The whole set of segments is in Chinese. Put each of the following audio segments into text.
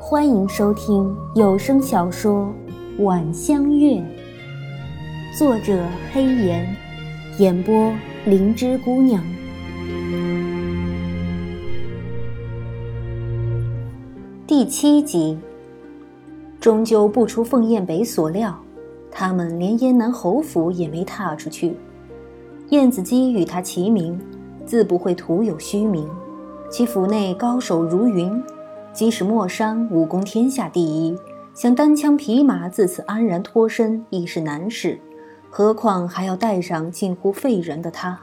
欢迎收听有声小说《晚香月》，作者黑岩，演播灵芝姑娘。第七集，终究不出凤燕北所料，他们连燕南侯府也没踏出去。燕子姬与他齐名，自不会徒有虚名。其府内高手如云。即使莫商武功天下第一，想单枪匹马自此安然脱身亦是难事，何况还要带上近乎废人的他。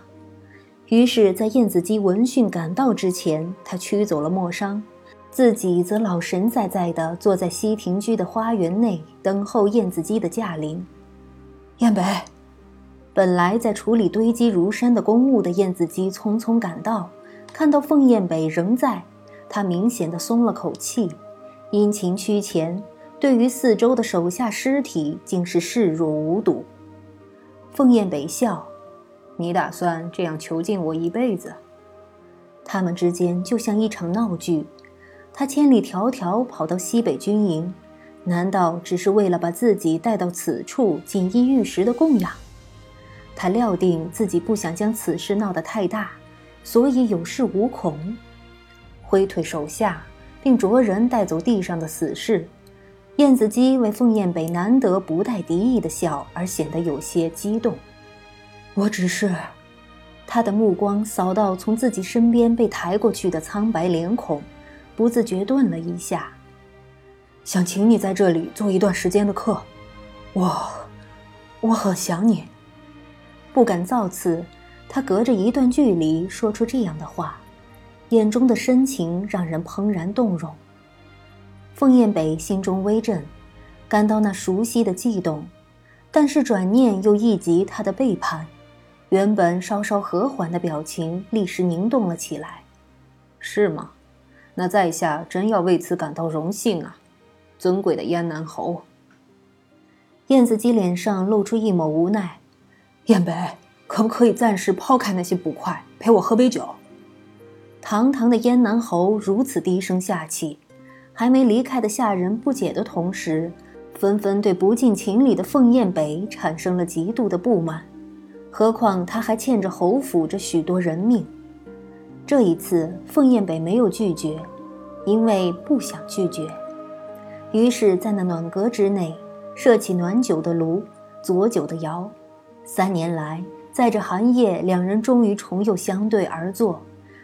于是，在燕子姬闻讯赶到之前，他驱走了莫商，自己则老神在在地坐在西亭居的花园内等候燕子姬的驾临。燕北，本来在处理堆积如山的公务的燕子姬匆匆赶到，看到凤燕北仍在。他明显的松了口气，殷勤趋前，对于四周的手下尸体竟是视若无睹。凤燕北笑：“你打算这样囚禁我一辈子？”他们之间就像一场闹剧。他千里迢迢跑到西北军营，难道只是为了把自己带到此处锦衣玉食的供养？他料定自己不想将此事闹得太大，所以有恃无恐。挥退手下，并着人带走地上的死士。燕子姬为凤燕北难得不带敌意的笑而显得有些激动。我只是，他的目光扫到从自己身边被抬过去的苍白脸孔，不自觉顿了一下。想请你在这里做一段时间的客，我，我很想你。不敢造次，他隔着一段距离说出这样的话。眼中的深情让人怦然动容。凤燕北心中微震，感到那熟悉的悸动，但是转念又忆及他的背叛，原本稍稍和缓的表情立时凝动了起来。是吗？那在下真要为此感到荣幸啊，尊贵的燕南侯。燕子姬脸上露出一抹无奈。燕北，可不可以暂时抛开那些不快，陪我喝杯酒？堂堂的燕南侯如此低声下气，还没离开的下人不解的同时，纷纷对不近情理的凤燕北产生了极度的不满。何况他还欠着侯府这许多人命。这一次，凤燕北没有拒绝，因为不想拒绝。于是，在那暖阁之内，设起暖酒的炉，佐酒的窑。三年来，在这寒夜，两人终于重又相对而坐。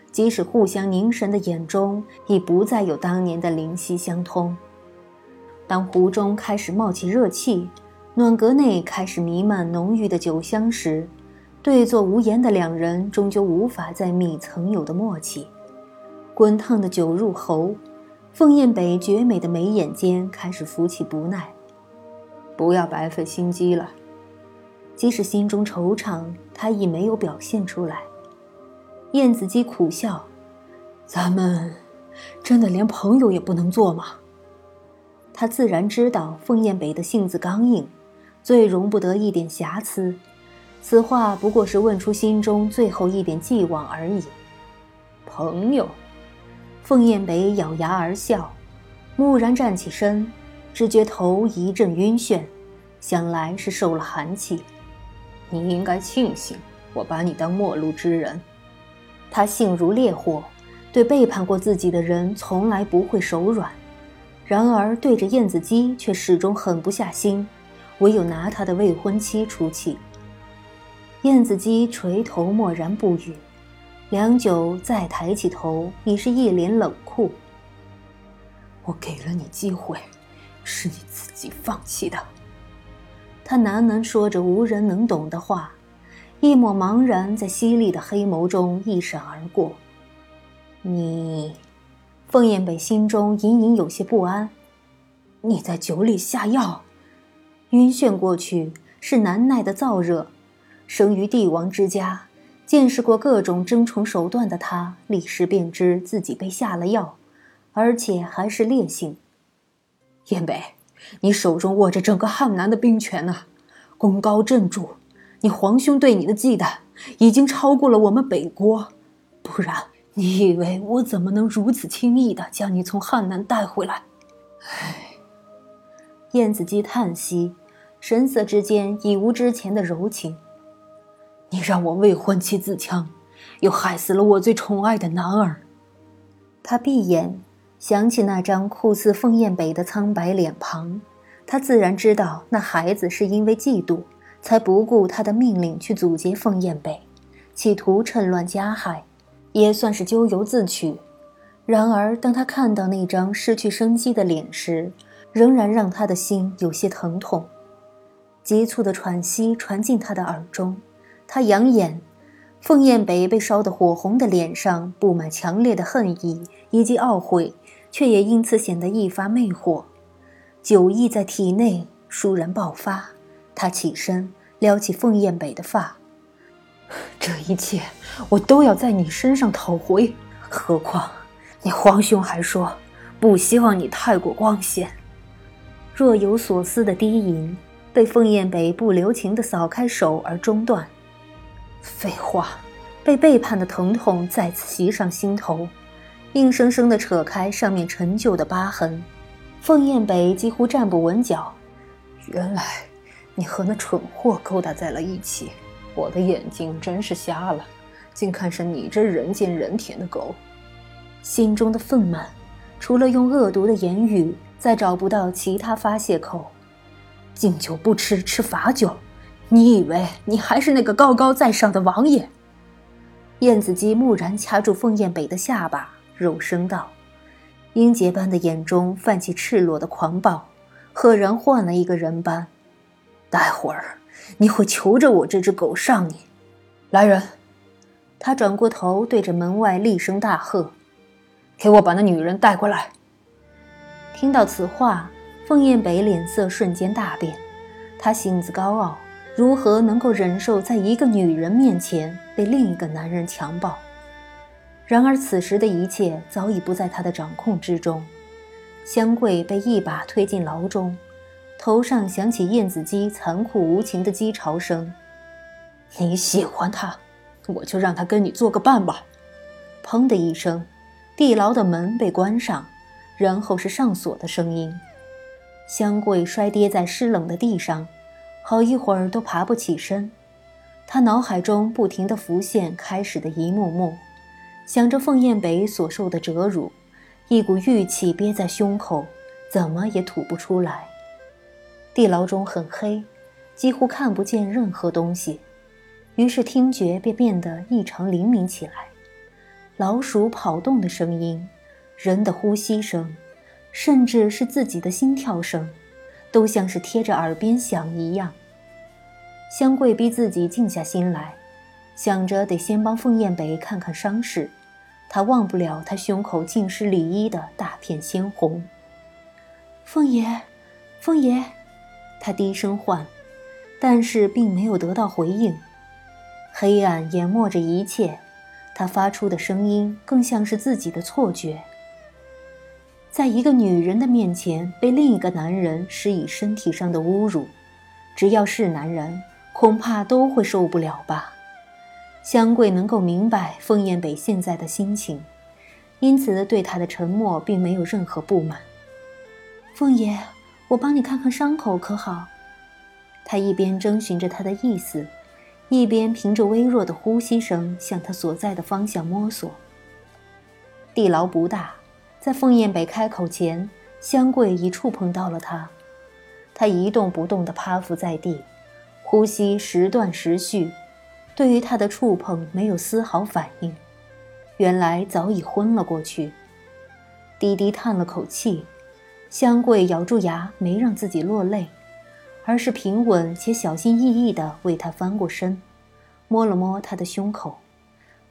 即使互相凝神的眼中，已不再有当年的灵犀相通。当壶中开始冒起热气，暖阁内开始弥漫浓郁的酒香时，对坐无言的两人终究无法再觅曾有的默契。滚烫的酒入喉，凤燕北绝美的眉眼间开始浮起不耐。不要白费心机了。即使心中惆怅，他亦没有表现出来。燕子姬苦笑：“咱们真的连朋友也不能做吗？”他自然知道凤燕北的性子刚硬，最容不得一点瑕疵。此话不过是问出心中最后一点寄望而已。朋友，凤燕北咬牙而笑，蓦然站起身，只觉头一阵晕眩，想来是受了寒气。你应该庆幸我把你当陌路之人。他性如烈火，对背叛过自己的人从来不会手软，然而对着燕子姬却始终狠不下心，唯有拿他的未婚妻出气。燕子姬垂头默然不语，良久再抬起头，已是一脸冷酷。我给了你机会，是你自己放弃的。他喃喃说着无人能懂的话。一抹茫然在犀利的黑眸中一闪而过。你，凤燕北心中隐隐有些不安。你在酒里下药，晕眩过去是难耐的燥热。生于帝王之家，见识过各种争宠手段的他，立时便知自己被下了药，而且还是烈性。燕北，你手中握着整个汉南的兵权呐，功高震主。你皇兄对你的忌惮已经超过了我们北国，不然你以为我怎么能如此轻易的将你从汉南带回来？唉，燕子姬叹息，神色之间已无之前的柔情。你让我未婚妻自戕，又害死了我最宠爱的男儿。他闭眼，想起那张酷似凤燕北的苍白脸庞，他自然知道那孩子是因为嫉妒，才不顾他的命令去阻截凤燕北，企图趁乱加害，也算是咎由自取。然而，当他看到那张失去生机的脸时，仍然让他的心有些疼痛，急促的喘息传进他的耳中。他仰眼。凤燕北被烧得火红的脸上布满强烈的恨意以及懊悔，却也因此显得一发魅惑。酒意在体内倏然爆发，他起身撩起凤燕北的发：“这一切我都要在你身上讨回。何况你皇兄还说不希望你太过光鲜。”若有所思的低吟被凤燕北不留情地扫开手而中断。废话，被背叛的疼痛再次袭上心头，硬生生地扯开上面陈旧的疤痕。凤燕北几乎站不稳脚。原来你和那蠢货勾搭在了一起，我的眼睛真是瞎了，竟看上你这人贱人甜的狗。心中的愤懑，除了用恶毒的言语，再找不到其他发泄口。敬酒不吃吃罚酒。你以为你还是那个高高在上的王爷？燕子姬蓦然掐住凤燕北的下巴，柔声道：“英杰般的眼中泛起赤裸的狂暴，赫然换了一个人般。待会儿你会求着我这只狗上你。来人！”他转过头对着门外厉声大喝：“给我把那女人带过来！”听到此话，凤燕北脸色瞬间大变，他性子高傲。如何能够忍受在一个女人面前被另一个男人强暴？然而此时的一切早已不在他的掌控之中。香桂被一把推进牢中，头上响起燕子姬残酷无情的讥嘲声：“你喜欢他，我就让他跟你做个伴吧。”砰的一声，地牢的门被关上，然后是上锁的声音。香桂摔跌在湿冷的地上。好一会儿都爬不起身，他脑海中不停地浮现开始的一幕幕，想着凤燕北所受的折辱，一股郁气憋在胸口，怎么也吐不出来。地牢中很黑，几乎看不见任何东西，于是听觉便变得异常灵敏起来，老鼠跑动的声音，人的呼吸声，甚至是自己的心跳声。都像是贴着耳边响一样。香桂逼自己静下心来，想着得先帮凤燕北看看伤势。他忘不了他胸口浸湿里衣的大片鲜红。凤爷，凤爷，他低声唤，但是并没有得到回应。黑暗淹没着一切，他发出的声音更像是自己的错觉。在一个女人的面前被另一个男人施以身体上的侮辱，只要是男人，恐怕都会受不了吧。香桂能够明白凤燕北现在的心情，因此对他的沉默并没有任何不满。凤爷，我帮你看看伤口可好？他一边征询着他的意思，一边凭着微弱的呼吸声向他所在的方向摸索。地牢不大。在凤燕北开口前，香桂已触碰到了他。他一动不动地趴伏在地，呼吸时断时续，对于他的触碰没有丝毫反应。原来早已昏了过去。低低叹了口气，香桂咬住牙，没让自己落泪，而是平稳且小心翼翼地为他翻过身，摸了摸他的胸口，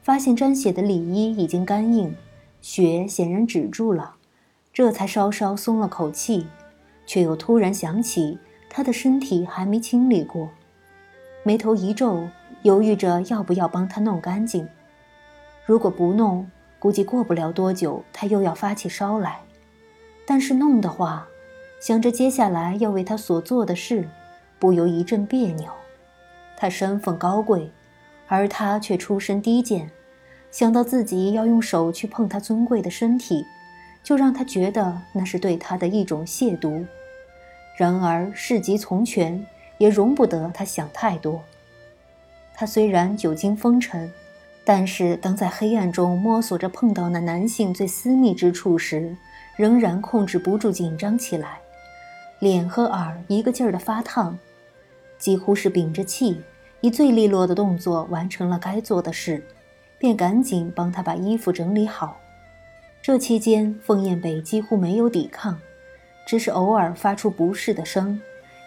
发现沾血的里衣已经干硬。血显然止住了，这才稍稍松了口气，却又突然想起他的身体还没清理过，眉头一皱，犹豫着要不要帮他弄干净。如果不弄，估计过不了多久他又要发起烧来；但是弄的话，想着接下来要为他所做的事，不由一阵别扭。他身份高贵，而他却出身低贱。想到自己要用手去碰他尊贵的身体，就让他觉得那是对他的一种亵渎。然而事急从权，也容不得他想太多。他虽然久经风尘，但是当在黑暗中摸索着碰到那男性最私密之处时，仍然控制不住紧张起来，脸和耳一个劲儿的发烫，几乎是屏着气，以最利落的动作完成了该做的事，便赶紧帮他把衣服整理好。这期间，凤燕北几乎没有抵抗，只是偶尔发出不适的声，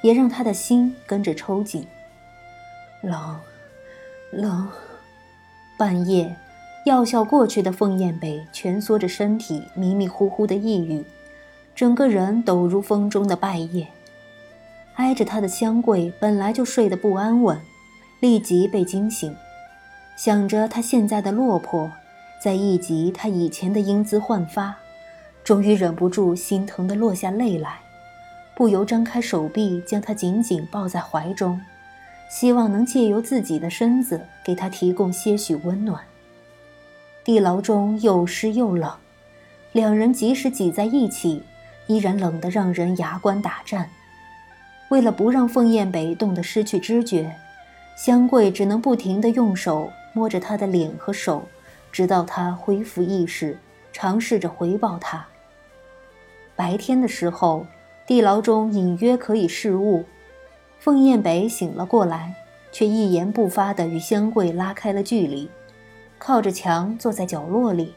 也让他的心跟着抽紧。冷。冷。半夜，药效过去的凤燕北蜷缩着身体，迷迷糊糊的抑郁，整个人抖如风中的败叶。挨着他的香桂本来就睡得不安稳，立即被惊醒，想着他现在的落魄，再忆及他以前的英姿焕发，终于忍不住心疼的落下泪来，不由张开手臂将他紧紧抱在怀中。希望能借由自己的身子给他提供些许温暖。地牢中又湿又冷，两人即使挤在一起，依然冷得让人牙关打颤。为了不让凤燕北冻得失去知觉，香桂只能不停地用手摸着他的脸和手，直到他恢复意识，尝试着回报他。白天的时候，地牢中隐约可以视物。凤燕北醒了过来，却一言不发地与香桂拉开了距离，靠着墙坐在角落里。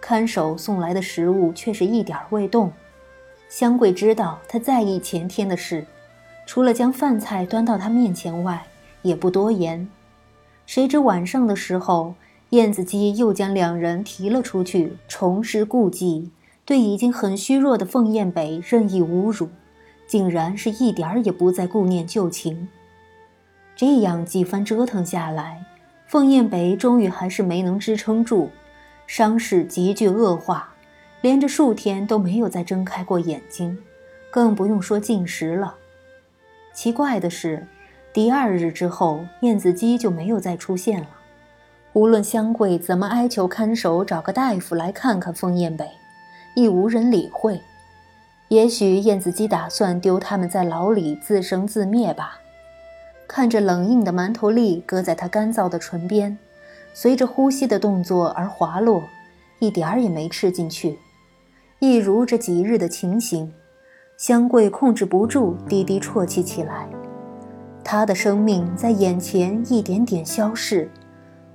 看守送来的食物却是一点未动。香桂知道他在意前天的事，除了将饭菜端到他面前外，也不多言。谁知晚上的时候，燕子姬又将两人提了出去，重施故技，对已经很虚弱的凤燕北任意侮辱。竟然是一点儿也不再顾念旧情。这样几番折腾下来，凤燕北终于还是没能支撑住，伤势急剧恶化，连着数天都没有再睁开过眼睛，更不用说进食了。奇怪的是，第二日之后，燕子姬就没有再出现了。无论香桂怎么哀求看守找个大夫来看看凤燕北，亦无人理会。也许燕子姬打算丢他们在牢里自生自灭吧。看着冷硬的馒头粒搁在他干燥的唇边，随着呼吸的动作而滑落，一点儿也没吃进去。一如这几日的情形，香桂控制不住低低啜泣起来。他的生命在眼前一点点消逝，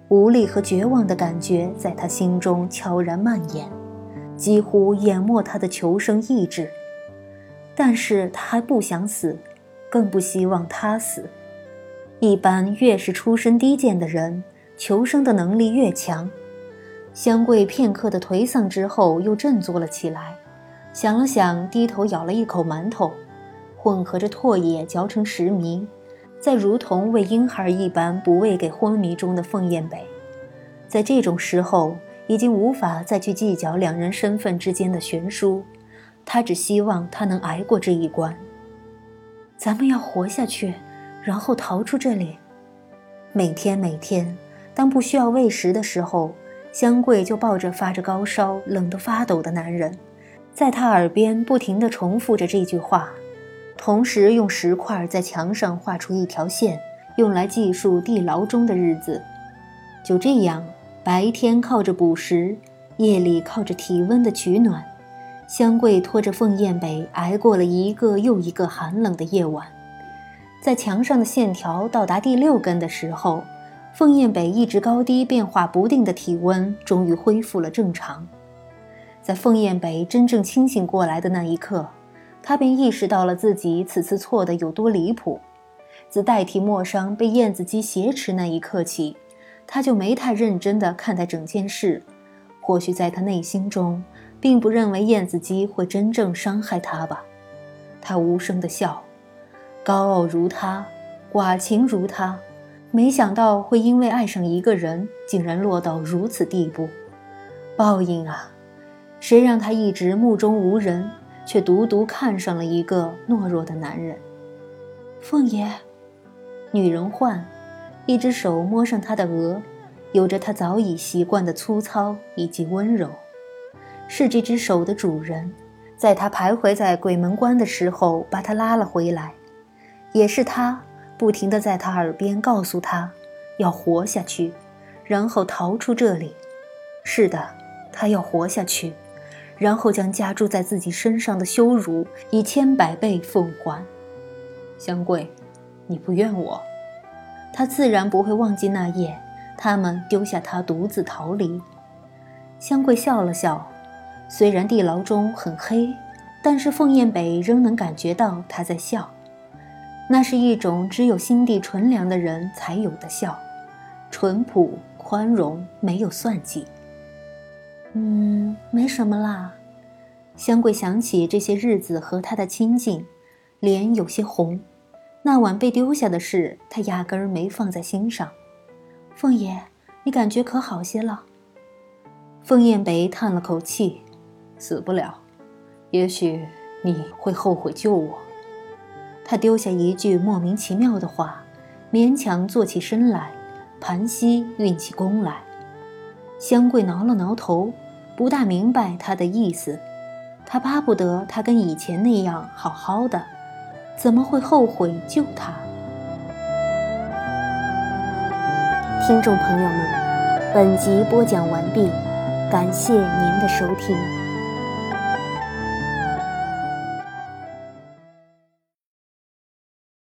无力和绝望的感觉在他心中悄然蔓延，几乎淹没他的求生意志。但是他还不想死，更不希望他死。一般越是出身低贱的人，求生的能力越强。香桂片刻的颓丧之后，又振作了起来，想了想，低头咬了一口馒头，混合着唾液嚼成食糜，再如同喂婴孩一般补喂给昏迷中的凤燕北。在这种时候，已经无法再去计较两人身份之间的悬殊。他只希望他能挨过这一关。咱们要活下去，然后逃出这里。每天每天，当不需要喂食的时候，香桂就抱着发着高烧、冷得发抖的男人，在他耳边不停地重复着这句话，同时用石块在墙上画出一条线，用来计数地牢中的日子。就这样，白天靠着捕食，夜里靠着体温的取暖。香桂拖着凤雁北挨过了一个又一个寒冷的夜晚，在墙上的线条到达第六根的时候，凤雁北一直高低变化不定的体温终于恢复了正常。在凤雁北真正清醒过来的那一刻，他便意识到了自己此次错的有多离谱。自代替莫商被燕子姬挟持那一刻起，他就没太认真地看待整件事。或许在他内心中。并不认为燕子姬会真正伤害他吧？他无声的笑，高傲如他，寡情如他，没想到会因为爱上一个人，竟然落到如此地步。报应啊！谁让他一直目中无人，却独独看上了一个懦弱的男人？凤爷，女人唤，一只手摸上他的额，有着他早已习惯的粗糙以及温柔，是这只手的主人，在他徘徊在鬼门关的时候把他拉了回来，也是他不停地在他耳边告诉他要活下去，然后逃出这里。是的，他要活下去，然后将加诸在自己身上的羞辱以千百倍奉还。香桂，你不怨我，他自然不会忘记那夜。他们丢下他独自逃离。香桂笑了笑，虽然地牢中很黑，但是凤燕北仍能感觉到他在笑。那是一种只有心地纯良的人才有的笑，淳朴、宽容，没有算计。嗯，没什么啦。香桂想起这些日子和他的亲近，脸有些红。那晚被丢下的事，他压根儿没放在心上。凤爷，你感觉可好些了？凤燕北叹了口气，死不了。也许你会后悔救我。他丢下一句莫名其妙的话，勉强坐起身来，盘膝运起弓来。香桂挠了挠头，不大明白他的意思。他巴不得他跟以前那样好好的，怎么会后悔救他？听众朋友们，本集播讲完毕，感谢您的收听。